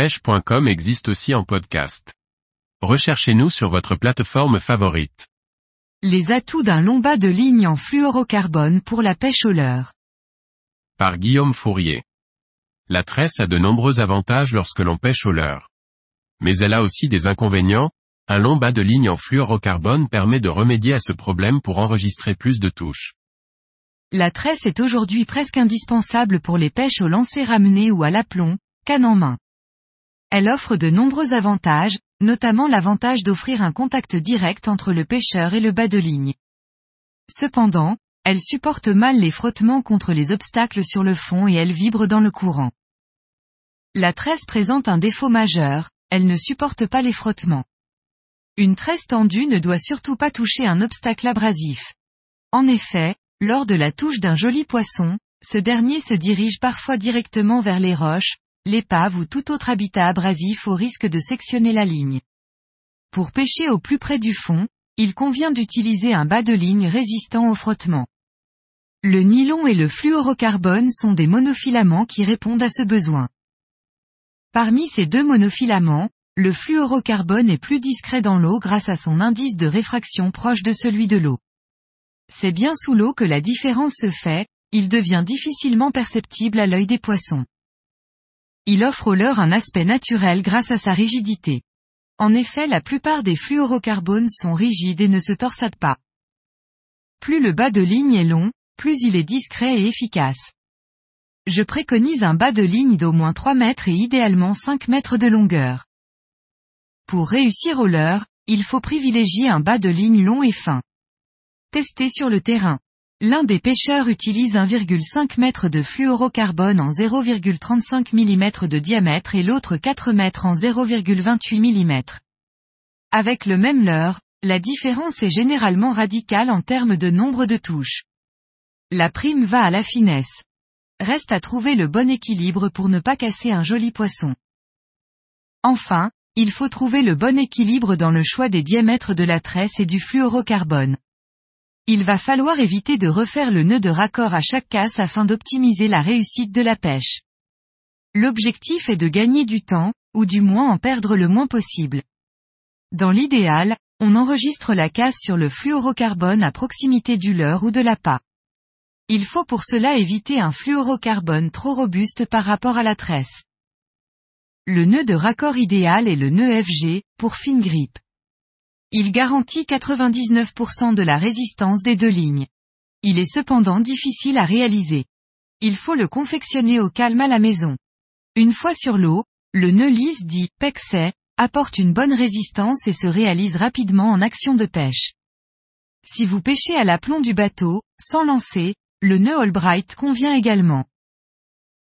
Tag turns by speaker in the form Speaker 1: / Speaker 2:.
Speaker 1: pêche.com existe aussi en podcast. Recherchez-nous sur votre plateforme favorite.
Speaker 2: Les atouts d'un long bas de ligne en fluorocarbone pour la pêche au leurre.
Speaker 1: Par Guillaume Fourier. La tresse a de nombreux avantages lorsque l'on pêche au leurre. Mais elle a aussi des inconvénients, un long bas de ligne en fluorocarbone permet de remédier à ce problème pour enregistrer plus de touches.
Speaker 2: La tresse est aujourd'hui presque indispensable pour les pêches au lancer ramené ou à l'aplomb, canne en main. Elle offre de nombreux avantages, notamment l'avantage d'offrir un contact direct entre le pêcheur et le bas de ligne. Cependant, elle supporte mal les frottements contre les obstacles sur le fond et elle vibre dans le courant. La tresse présente un défaut majeur, elle ne supporte pas les frottements. Une tresse tendue ne doit surtout pas toucher un obstacle abrasif. En effet, lors de la touche d'un joli poisson, ce dernier se dirige parfois directement vers les roches, l'épave ou tout autre habitat abrasif au risque de sectionner la ligne. Pour pêcher au plus près du fond, il convient d'utiliser un bas de ligne résistant au frottement. Le nylon et le fluorocarbone sont des monofilaments qui répondent à ce besoin. Parmi ces deux monofilaments, le fluorocarbone est plus discret dans l'eau grâce à son indice de réfraction proche de celui de l'eau. C'est bien sous l'eau que la différence se fait, il devient difficilement perceptible à l'œil des poissons. Il offre au leurre un aspect naturel grâce à sa rigidité. En effet la plupart des fluorocarbones sont rigides et ne se torsadent pas. Plus le bas de ligne est long, plus il est discret et efficace. Je préconise un bas de ligne d'au moins 3 mètres et idéalement 5 mètres de longueur. Pour réussir au leurre, il faut privilégier un bas de ligne long et fin. Tester sur le terrain. L'un des pêcheurs utilise 1,5 m de fluorocarbone en 0,35 mm de diamètre et l'autre 4 m en 0,28 mm. Avec le même leurre, la différence est généralement radicale en termes de nombre de touches. La prime va à la finesse. Reste à trouver le bon équilibre pour ne pas casser un joli poisson. Enfin, il faut trouver le bon équilibre dans le choix des diamètres de la tresse et du fluorocarbone. Il va falloir éviter de refaire le nœud de raccord à chaque casse afin d'optimiser la réussite de la pêche. L'objectif est de gagner du temps, ou du moins en perdre le moins possible. Dans l'idéal, on enregistre la casse sur le fluorocarbone à proximité du leurre ou de l'appât. Il faut pour cela éviter un fluorocarbone trop robuste par rapport à la tresse. Le nœud de raccord idéal est le nœud FG, pour fine grippe. Il garantit 99% de la résistance des deux lignes. Il est cependant difficile à réaliser. Il faut le confectionner au calme à la maison. Une fois sur l'eau, le nœud lisse dit pexet apporte une bonne résistance et se réalise rapidement en action de pêche. Si vous pêchez à l'aplomb du bateau, sans lancer, le nœud Albright convient également.